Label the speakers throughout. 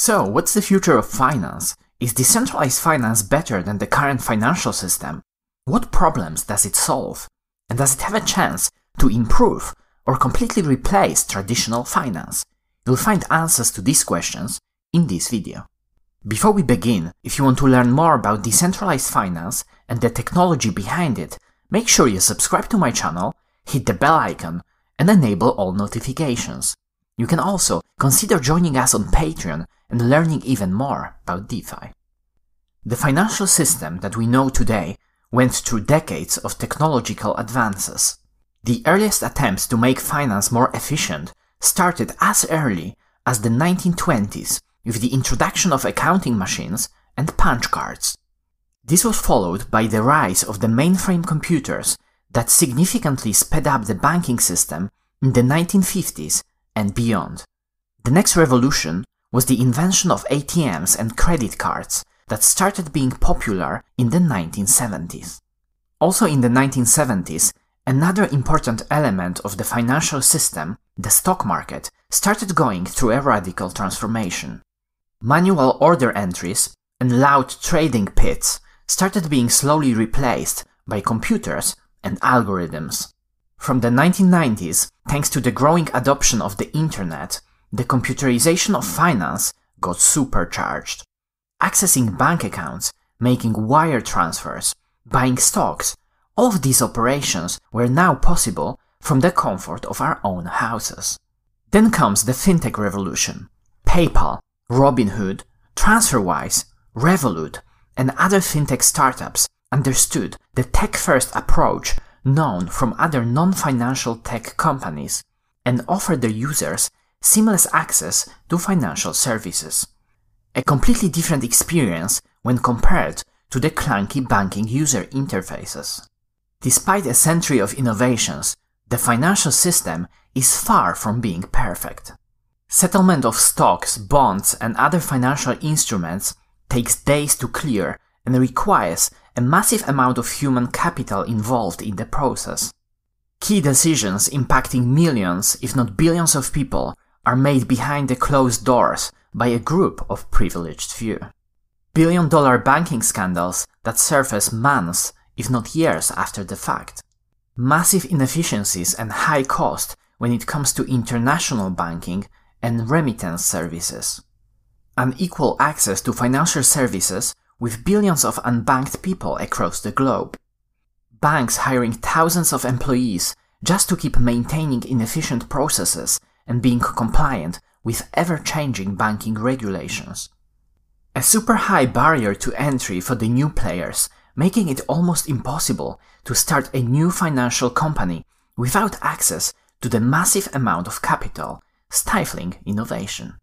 Speaker 1: So, what's the future of finance? Is decentralized finance better than the current financial system? What problems does it solve? And does it have a chance to improve or completely replace traditional finance? You'll find answers to these questions in this video. Before we begin, if you want to learn more about decentralized finance and the technology behind it, make sure you subscribe to my channel, hit the bell icon, and enable all notifications. You can also consider joining us on Patreon and learning even more about DeFi. The financial system that we know today went through decades of technological advances. The earliest attempts to make finance more efficient started as early as the 1920s with the introduction of accounting machines and punch cards. This was followed by the rise of the mainframe computers that significantly sped up the banking system in the 1950s and beyond. The next revolution was the invention of ATMs and credit cards that started being popular in the 1970s. Also in the 1970s, another important element of the financial system, the stock market, started going through a radical transformation. Manual order entries and loud trading pits started being slowly replaced by computers and algorithms. From the 1990s, thanks to the growing adoption of the internet, the computerization of finance got supercharged. Accessing bank accounts, making wire transfers, buying stocks, all of these operations were now possible from the comfort of our own houses. Then comes the fintech revolution. PayPal, Robinhood, TransferWise, Revolut, and other fintech startups understood the tech-first approach known from other non-financial tech companies and offered their users seamless access to financial services. A completely different experience when compared to the clunky banking user interfaces. Despite a century of innovations, the financial system is far from being perfect. Settlement of stocks, bonds, and other financial instruments takes days to clear and requires a massive amount of human capital involved in the process. Key decisions impacting millions, if not billions of people are made behind the closed doors by a group of privileged few. Billion dollar banking scandals that surface months, if not years after the fact. Massive inefficiencies and high cost when it comes to international banking and remittance services. Unequal access to financial services with billions of unbanked people across the globe. Banks hiring thousands of employees just to keep maintaining inefficient processes and being compliant with ever-changing banking regulations. A super high barrier to entry for the new players, making it almost impossible to start a new financial company without access to the massive amount of capital, stifling innovation.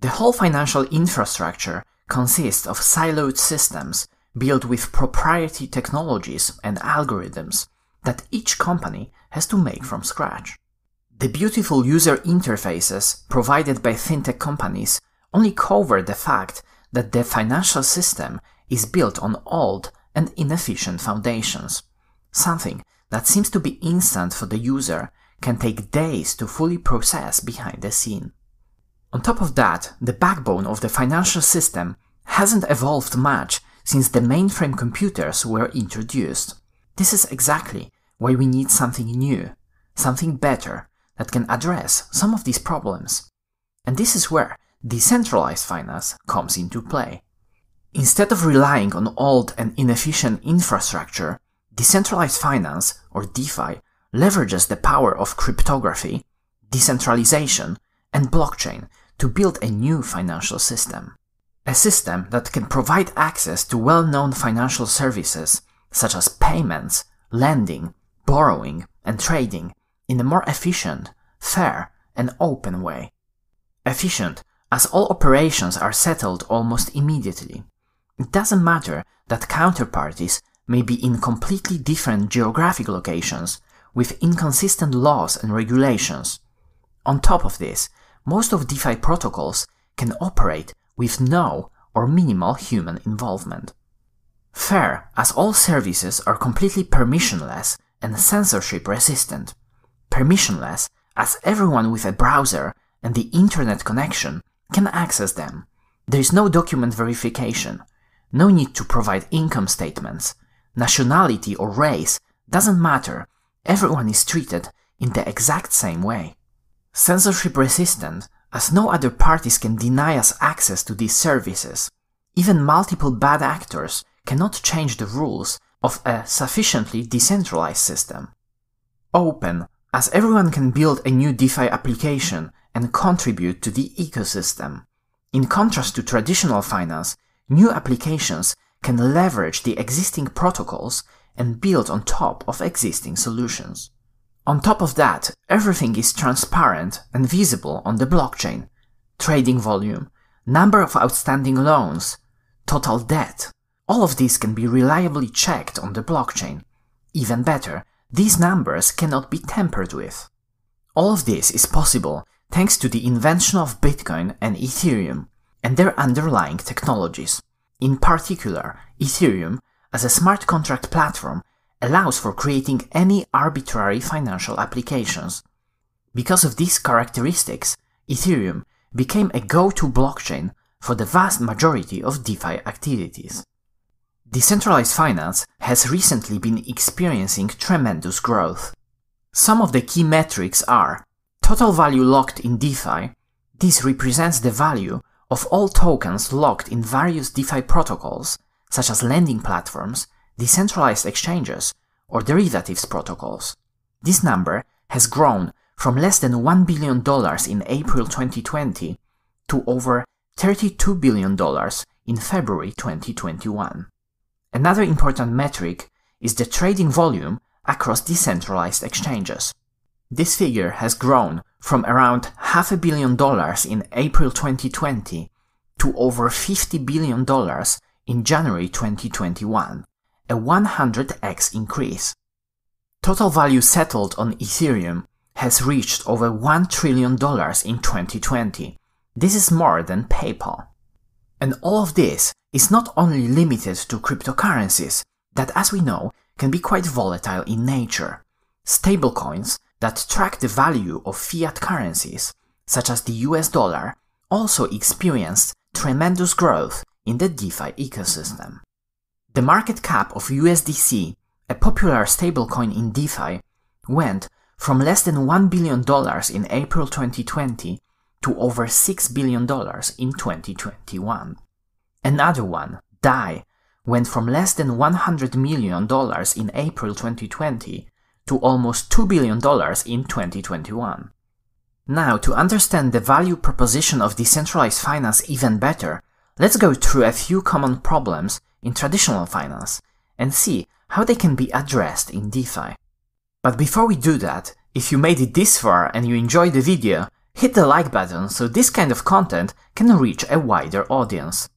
Speaker 1: The whole financial infrastructure consists of siloed systems built with proprietary technologies and algorithms that each company has to make from scratch. The beautiful user interfaces provided by fintech companies only cover the fact that the financial system is built on old and inefficient foundations. Something that seems to be instant for the user can take days to fully process behind the scene. On top of that, the backbone of the financial system hasn't evolved much since the mainframe computers were introduced. This is exactly why we need something new, something better, that can address some of these problems. And this is where decentralized finance comes into play. Instead of relying on old and inefficient infrastructure, decentralized finance, or DeFi, leverages the power of cryptography, decentralization, and blockchain to build a new financial system. A system that can provide access to well-known financial services such as payments, lending, borrowing, and trading in a more efficient, fair, and open way. Efficient, as all operations are settled almost immediately. It doesn't matter that counterparties may be in completely different geographic locations with inconsistent laws and regulations. On top of this, most of DeFi protocols can operate with no or minimal human involvement. Fair, as all services are completely permissionless and censorship resistant permissionless as everyone with a browser and the internet connection can access them, There is no document verification, no need to provide income statements, nationality or race doesn't matter, everyone is treated in the exact same way. Censorship resistant, as no other parties can deny us access to these services. Even multiple bad actors cannot change the rules of a sufficiently decentralized system. Open, as everyone can build a new DeFi application and contribute to the ecosystem. In contrast to traditional finance, new applications can leverage the existing protocols and build on top of existing solutions. On top of that, everything is transparent and visible on the blockchain. Trading volume, number of outstanding loans, total debt. All of these can be reliably checked on the blockchain. Even better, these numbers cannot be tampered with. All of this is possible thanks to the invention of Bitcoin and Ethereum and their underlying technologies. In particular, Ethereum, as a smart contract platform, allows for creating any arbitrary financial applications. Because of these characteristics, Ethereum became a go-to blockchain for the vast majority of DeFi activities. Decentralized finance has recently been experiencing tremendous growth. Some of the key metrics are total value locked in DeFi. This represents the value of all tokens locked in various DeFi protocols, such as lending platforms, decentralized exchanges, or derivatives protocols. This number has grown from less than $1 billion in April 2020 to over $32 billion in February 2021. Another important metric is the trading volume across decentralized exchanges. This figure has grown from around half a billion dollars in April 2020 to over $50 billion in January 2021, a 100x increase. Total value settled on Ethereum has reached over $1 trillion in 2020. This is more than PayPal. And all of this is not only limited to cryptocurrencies, that as we know can be quite volatile in nature. Stablecoins that track the value of fiat currencies, such as the US dollar, also experienced tremendous growth in the DeFi ecosystem. The market cap of USDC, a popular stablecoin in DeFi, went from less than $1 billion in April 2020 to over $6 billion in 2021. Another one, DAI, went from less than $100 million in April 2020 to almost $2 billion in 2021. Now, to understand the value proposition of decentralized finance even better, let's go through a few common problems in traditional finance and see how they can be addressed in DeFi. But before we do that, if you made it this far and you enjoyed the video, hit the like button so this kind of content can reach a wider audience.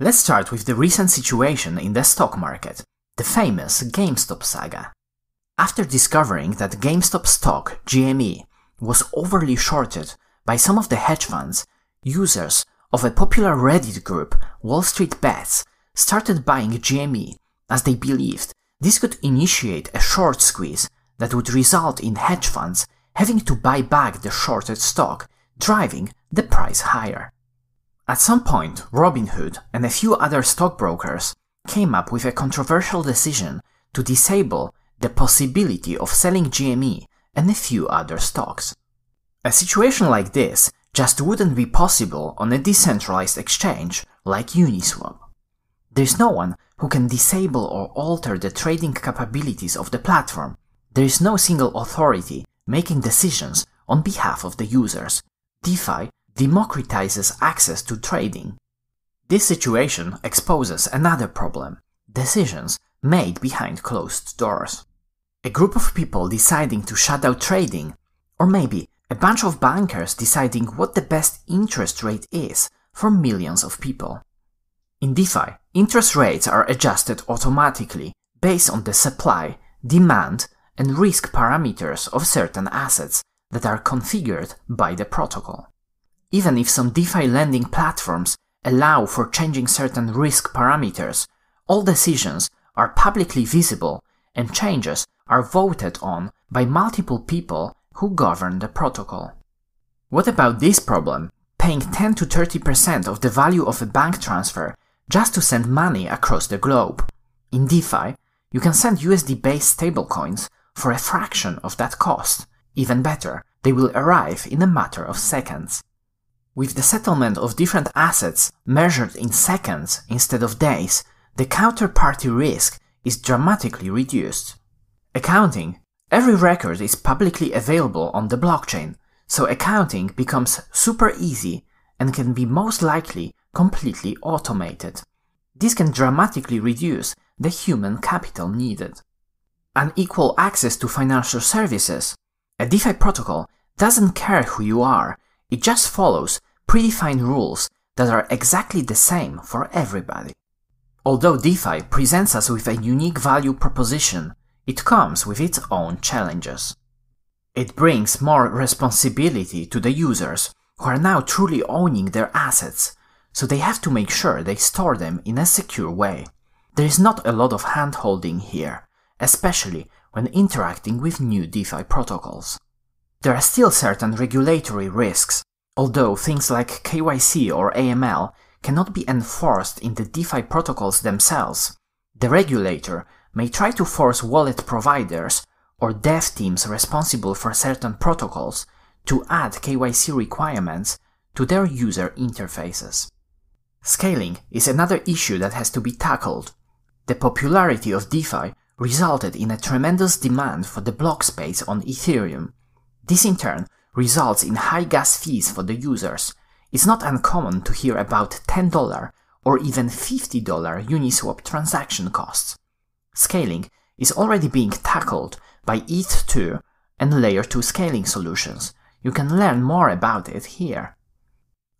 Speaker 1: Let's start with the recent situation in the stock market, the famous GameStop saga. After discovering that GameStop stock, GME, was overly shorted by some of the hedge funds, users of a popular Reddit group, Wall Street Bets, started buying GME as they believed this could initiate a short squeeze that would result in hedge funds having to buy back the shorted stock, driving the price higher. At some point, Robinhood and a few other stockbrokers came up with a controversial decision to disable the possibility of selling GME and a few other stocks. A situation like this just wouldn't be possible on a decentralized exchange like Uniswap. There's no one who can disable or alter the trading capabilities of the platform. There is no single authority making decisions on behalf of the users. DeFi democratizes access to trading. This situation exposes another problem decisions made behind closed doors. A group of people deciding to shut down trading, or maybe a bunch of bankers deciding what the best interest rate is for millions of people. In DeFi, interest rates are adjusted automatically based on the supply, demand, and risk parameters of certain assets that are configured by the protocol. Even if some DeFi lending platforms allow for changing certain risk parameters, all decisions are publicly visible and changes are voted on by multiple people who govern the protocol. What about this problem? paying 10 to 30% of the value of a bank transfer just to send money across the globe. In DeFi, you can send USD based stablecoins for a fraction of that cost. Even better, they will arrive in a matter of seconds. With the settlement of different assets measured in seconds instead of days, the counterparty risk is dramatically reduced. Accounting. Every record is publicly available on the blockchain, so accounting becomes super easy and can be most likely completely automated. This can dramatically reduce the human capital needed. Unequal access to financial services. A DeFi protocol doesn't care who you are, it just follows predefined rules that are exactly the same for everybody. Although DeFi presents us with a unique value proposition, it comes with its own challenges. It brings more responsibility to the users who are now truly owning their assets, so they have to make sure they store them in a secure way. There is not a lot of hand-holding here, especially when interacting with new DeFi protocols. There are still certain regulatory risks, although things like KYC or AML cannot be enforced in the DeFi protocols themselves. The regulator may try to force wallet providers or dev teams responsible for certain protocols to add KYC requirements to their user interfaces. Scaling is another issue that has to be tackled. The popularity of DeFi resulted in a tremendous demand for the block space on Ethereum. This in turn results in high gas fees for the users. It's not uncommon to hear about $10 or even $50 Uniswap transaction costs. Scaling is already being tackled by ETH2 and Layer 2 scaling solutions. You can learn more about it here.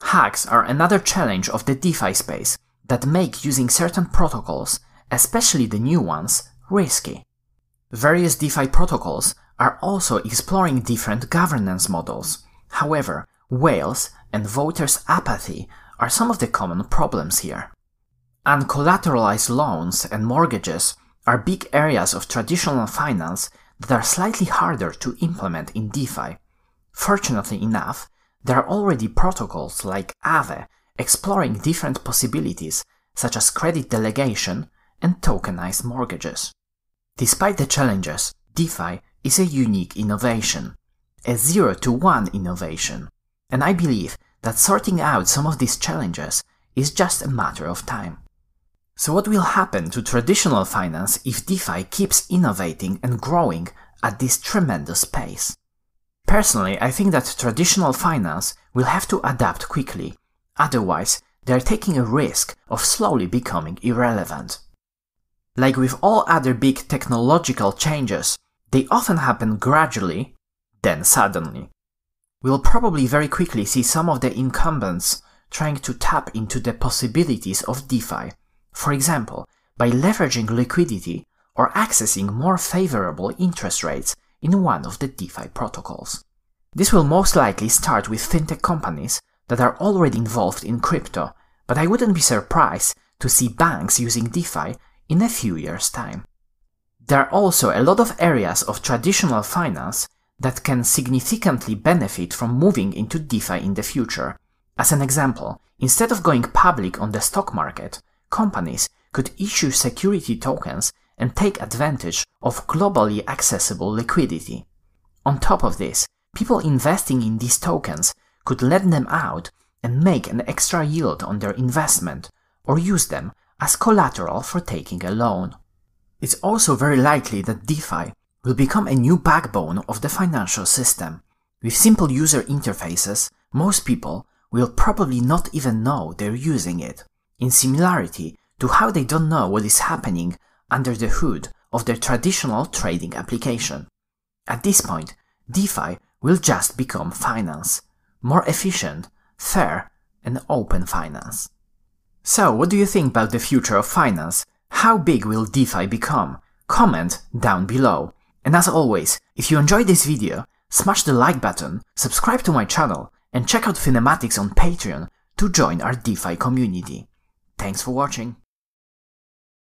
Speaker 1: Hacks are another challenge of the DeFi space that make using certain protocols, especially the new ones, risky. Various DeFi protocols are also exploring different governance models. However, whales and voters' apathy are some of the common problems here. Uncollateralized loans and mortgages are big areas of traditional finance that are slightly harder to implement in DeFi. Fortunately enough, there are already protocols like Aave exploring different possibilities such as credit delegation and tokenized mortgages. Despite the challenges, DeFi is a unique innovation, a zero to one innovation, and I believe that sorting out some of these challenges is just a matter of time. So what will happen to traditional finance if DeFi keeps innovating and growing at this tremendous pace? Personally, I think that traditional finance will have to adapt quickly, otherwise they are taking a risk of slowly becoming irrelevant. Like with all other big technological changes, they often happen gradually, then suddenly. We'll probably very quickly see some of the incumbents trying to tap into the possibilities of DeFi, for example, by leveraging liquidity or accessing more favorable interest rates in one of the DeFi protocols. This will most likely start with fintech companies that are already involved in crypto, but I wouldn't be surprised to see banks using DeFi in a few years' time. There are also a lot of areas of traditional finance that can significantly benefit from moving into DeFi in the future. As an example, instead of going public on the stock market, companies could issue security tokens and take advantage of globally accessible liquidity. On top of this, people investing in these tokens could lend them out and make an extra yield on their investment, or use them as collateral for taking a loan. It's also very likely that DeFi will become a new backbone of the financial system. With simple user interfaces, most people will probably not even know they're using it, in similarity to how they don't know what is happening under the hood of their traditional trading application. At this point, DeFi will just become finance, more efficient, fair, and open finance. So, what do you think about the future of finance? How big will DeFi become? Comment down below. And as always, if you enjoyed this video, smash the like button, subscribe to my channel, and check out Finematics on Patreon to join our DeFi community. Thanks for watching.